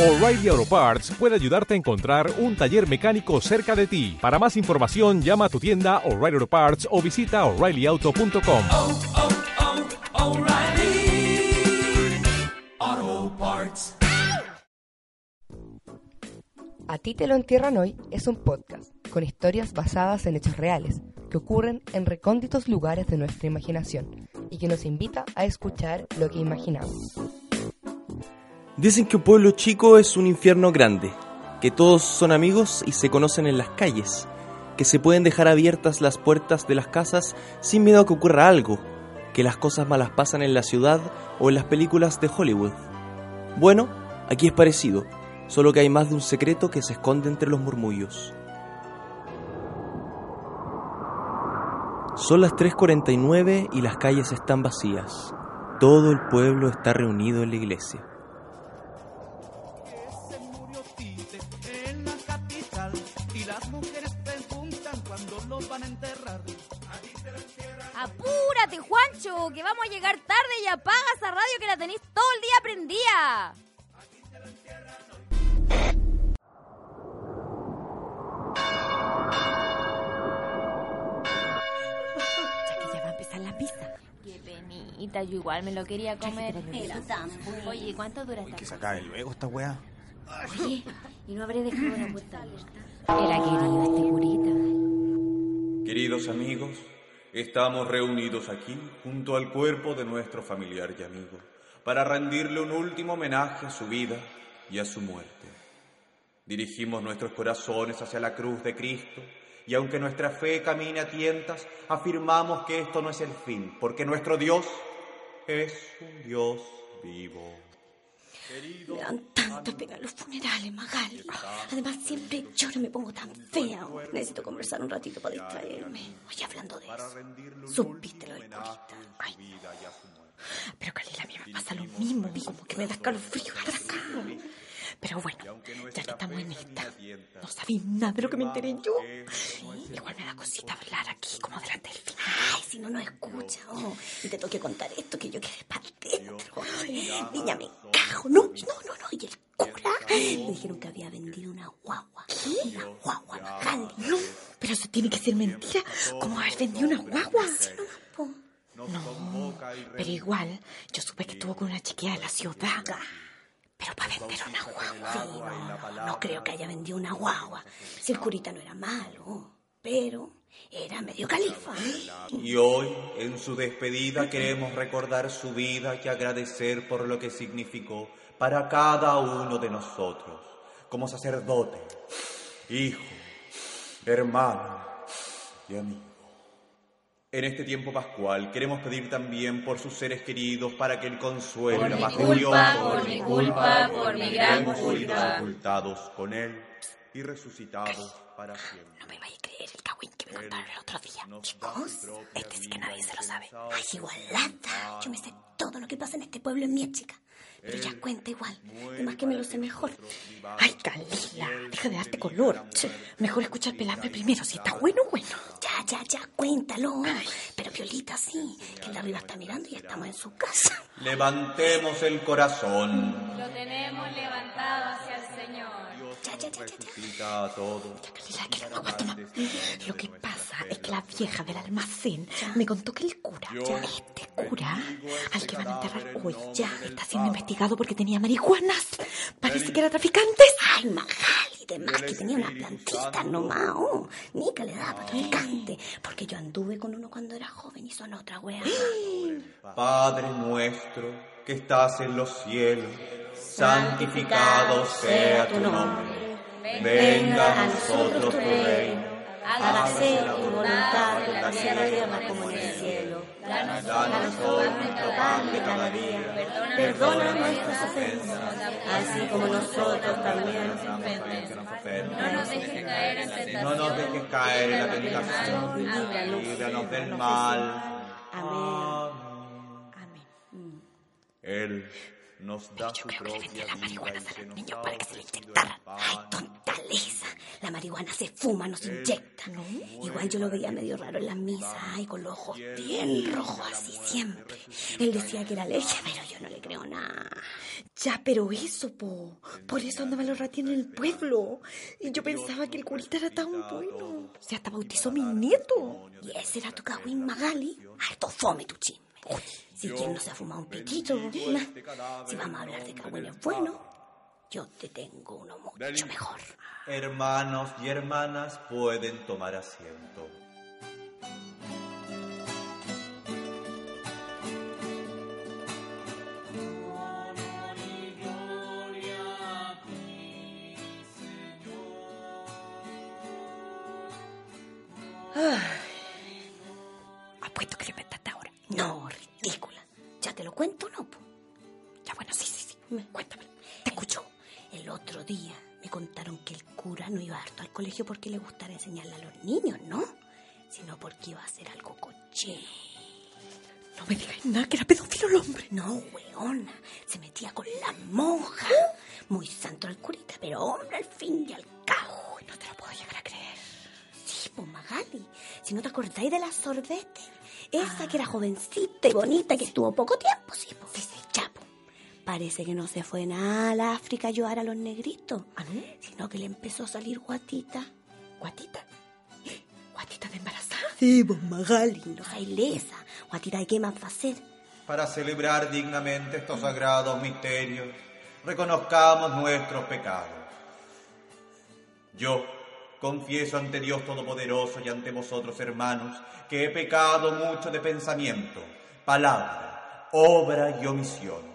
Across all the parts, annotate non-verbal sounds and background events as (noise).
O'Reilly Auto Parts puede ayudarte a encontrar un taller mecánico cerca de ti. Para más información, llama a tu tienda O'Reilly Auto Parts o visita oreillyauto.com. oh, oh, O'Reilly Auto Parts. A ti te lo entierran hoy es un podcast con historias basadas en hechos reales que ocurren en recónditos lugares de nuestra imaginación y que nos invita a escuchar lo que imaginamos. Dicen que un pueblo chico es un infierno grande, que todos son amigos y se conocen en las calles, que se pueden dejar abiertas las puertas de las casas sin miedo a que ocurra algo, que las cosas malas pasan en la ciudad o en las películas de Hollywood. Bueno, aquí es parecido, solo que hay más de un secreto que se esconde entre los murmullos. Son las 3.49 y las calles están vacías. Todo el pueblo está reunido en la iglesia. Juancho, que vamos a llegar tarde y apaga esa radio que la tenéis todo el día prendida. Ya que ya va a empezar la pizza. Qué penita, yo igual me lo quería comer. Oye, ¿cuánto dura esta Que se acabe luego esta weá. Oye, ¿y no habré dejado la puerta abierta? Era querido este curita. Queridos amigos, estamos reunidos aquí junto al cuerpo de nuestro familiar y amigo para rendirle un último homenaje a su vida y a su muerte. Dirigimos nuestros corazones hacia la cruz de Cristo y aunque nuestra fe camine a tientas, afirmamos que esto no es el fin, porque nuestro Dios es un Dios vivo. Me dan tanta pena los funerales, Magali. Además, siempre lloro y me pongo tan fea. Necesito conversar un ratito para distraerme. Oye, hablando de eso, supiste lo del. Ay, pero Calila, a mí me pasa lo mismo. Como que me da escalofrío estar acá. Pero bueno, ya que estamos en esta, no sabéis nada de lo que me enteré yo. Igual me da cosita hablar aquí, como delante del final. Ay, si no nos escucha. oh, y te tengo que contar esto que yo quedé para dentro. Niña, me cago. No, no, no, no. Y el cura me dijeron que había vendido una guagua. Una guagua, Magali. No, pero eso tiene que ser mentira. ¿Cómo haber vendido una guagua? No, pero igual, yo supe que estuvo con una chiquilla de la ciudad. Pero para vender una guagua. Sí, no, no creo que haya vendido una guagua. Si el curita no era malo, pero era medio califa. Y hoy, en su despedida, queremos recordar su vida y agradecer por lo que significó para cada uno de nosotros, como sacerdote, hijo, hermano y amigo. En este tiempo pascual queremos pedir también por sus seres queridos para que el consuelo y la paz de Dios por mi culpa, por mi gran culpa. sepultados con él y resucitados para siempre. No me vaya a creer el cagüín que me contaron el otro día. Chicos, este sí que nadie se lo sabe. Ay, igualata. Yo me sé todo lo que pasa en este pueblo en mi chica. Pero ya cuenta igual. Además que me lo sé mejor. Ay, Calila, deja de darte color. Mejor escucha el pelambre primero. Si está bueno, bueno. Ya, ya, ya, cuéntalo. Pero Violita, sí, que el de arriba está mirando y estamos en su casa. (laughs) Levantemos el corazón. Lo tenemos levantado hacia el Señor. Ya, ya, ya, ya, ya. A todos. Calila, que no aguanto más. Lo que pasa es que la vieja del almacén me contó que el cura, este cura, al que van a enterrar hoy, ya está siendo investigado porque tenía marihuanas. Parece que era traficante. Ay, Magali, de más que tenía unas plantitas nomás. Oh, ni que le daba para traficante. Porque yo anduve con uno cuando era joven y son otra wea. (gasps) Padre nuestro que estás en los cielos, santificado sea tu nombre. Venga a nosotros tu reino. Hágase tu voluntad en la tierra como en el cielo. Danos hoy nuestro pan de cada día. Perdona nuestras ofensas, así como nosotros también. No nos dejes caer en tentación. No nos dejes caer en la tentación. Líbranos del mal. Amén. Amén. Él nos da Yo su creo que le propia las vida y se los nos para que se inyectaran. pan. Ay, tontaleza. La marihuana se fuma, no se inyecta. Igual yo lo veía medio raro en las misas, ay, con los ojos bien rojos así siempre. Él decía que era alergia, pero yo no le creo nada. Ya, pero eso, po. Por eso andaban los ratines en el pueblo. Y yo pensaba que el curita era tan bueno. O sea, hasta bautizó a mi nieto. ¿Y ese era tu cagüín Magali? Harto fome tu chisme. Si quien no se ha fumado un pitito, nah. si vamos a hablar de cagüines buenos, yo te tengo uno mucho mejor. Hermanos y hermanas pueden tomar asiento. Día me contaron que el cura no iba harto al colegio porque le gustara enseñarle a los niños, ¿no? Sino porque iba a hacer algo cochino. No me digas nada, que era pedófilo el hombre. No, weona. Se metía con la monja. Muy santo el curita, pero hombre al fin y al cabo. No te lo puedo llegar a creer. Sí, pues Magali. Si no te acordáis de la sorbete. Esa que era jovencita y bonita, que estuvo poco tiempo, sí, pues. Sí, sí. Parece que no se fue nada al África a ayudar a los negritos. ¿Ah, no? Sino que le empezó a salir guatita. ¿Guatita? ¿Guatita de embarazada? Sí, pues Magali. No ilesa. Guatita, ¿de qué más va a ser? Para celebrar dignamente estos sagrados misterios, reconozcamos nuestros pecados. Yo confieso ante Dios Todopoderoso y ante vosotros, hermanos, que he pecado mucho de pensamiento, palabra, obra y omisión.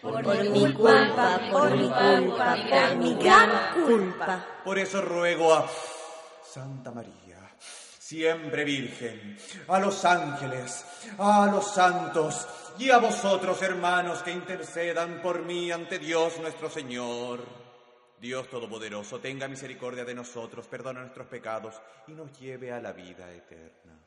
Por mi culpa, por mi culpa, por mi gran culpa. Por eso ruego a Santa María, siempre Virgen, a los ángeles, a los santos y a vosotros, hermanos, que intercedan por mí ante Dios nuestro Señor. Dios Todopoderoso, tenga misericordia de nosotros, perdona nuestros pecados y nos lleve a la vida eterna.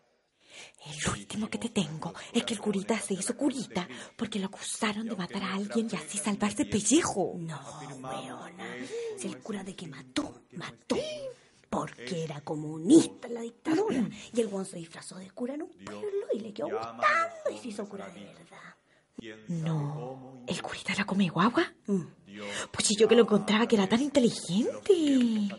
El último que te tengo es que el curita se hizo curita porque lo acusaron de matar a alguien y así salvarse el pellejo. No, weona. Si el cura de que mató, mató. Porque era comunista la dictadura. Y el guan se disfrazó de cura en un pueblo y le quedó gustando y se hizo cura de verdad. No, ¿el curita era come guagua? Pues si yo que lo encontraba que era tan inteligente.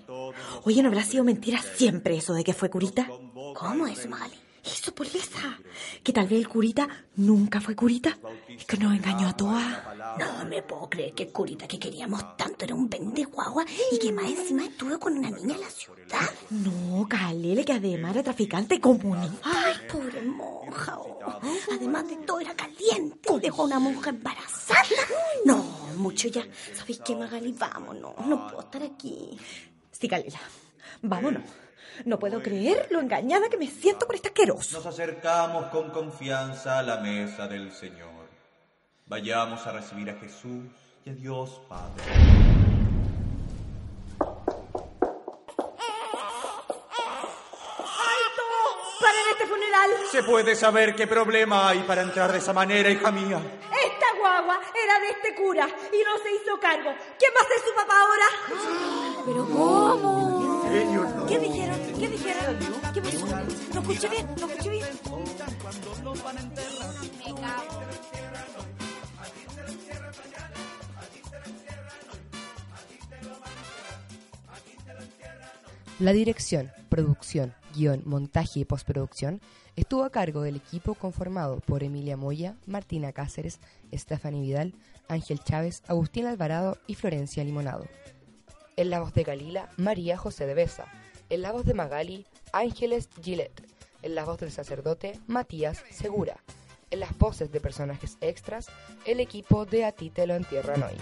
Oye, ¿no habrá sido mentira siempre eso de que fue curita? ¿Cómo es, Magali? Eso por esa. Que tal vez el curita nunca fue curita y que nos engañó a todas. No me puedo creer que el curita que queríamos tanto era un vende guagua y que más encima estuvo con una niña en la ciudad. No, Calele, que además era traficante comunista. Ay, pobre monja. oh. Además de todo era caliente. Dejó a una monja embarazada. No, mucho ya. ¿Sabéis qué, Magali? Vámonos. No puedo estar aquí. Sí, Calela. Vámonos. No puedo creer lo engañada que me siento por este asqueroso. Nos acercamos con confianza a la mesa del Señor. Vayamos a recibir a Jesús y a Dios Padre. ¡Paren este funeral! ¿Se puede saber qué problema hay para entrar de esa manera, hija mía? Esta guagua era de este cura y no se hizo cargo. ¿Quién va a ser su papá ahora? ¿Pero cómo? ¿Qué dijeron? ¿Qué dijeron? ¿Qué pasó? No escuché bien, no escuché bien. Me cago. La dirección, producción, guion, montaje y postproducción estuvo a cargo del equipo conformado por Emilia Moya, Martina Cáceres, Stephanie Vidal, Ángel Chávez, Agustín Alvarado y Florencia Limonado. En la voz de Galila, María José de Besa. En la voz de Magali, Ángeles Gillette. En la voz del sacerdote, Matías Segura. En las voces de personajes extras, el equipo de A ti te lo entierran hoy.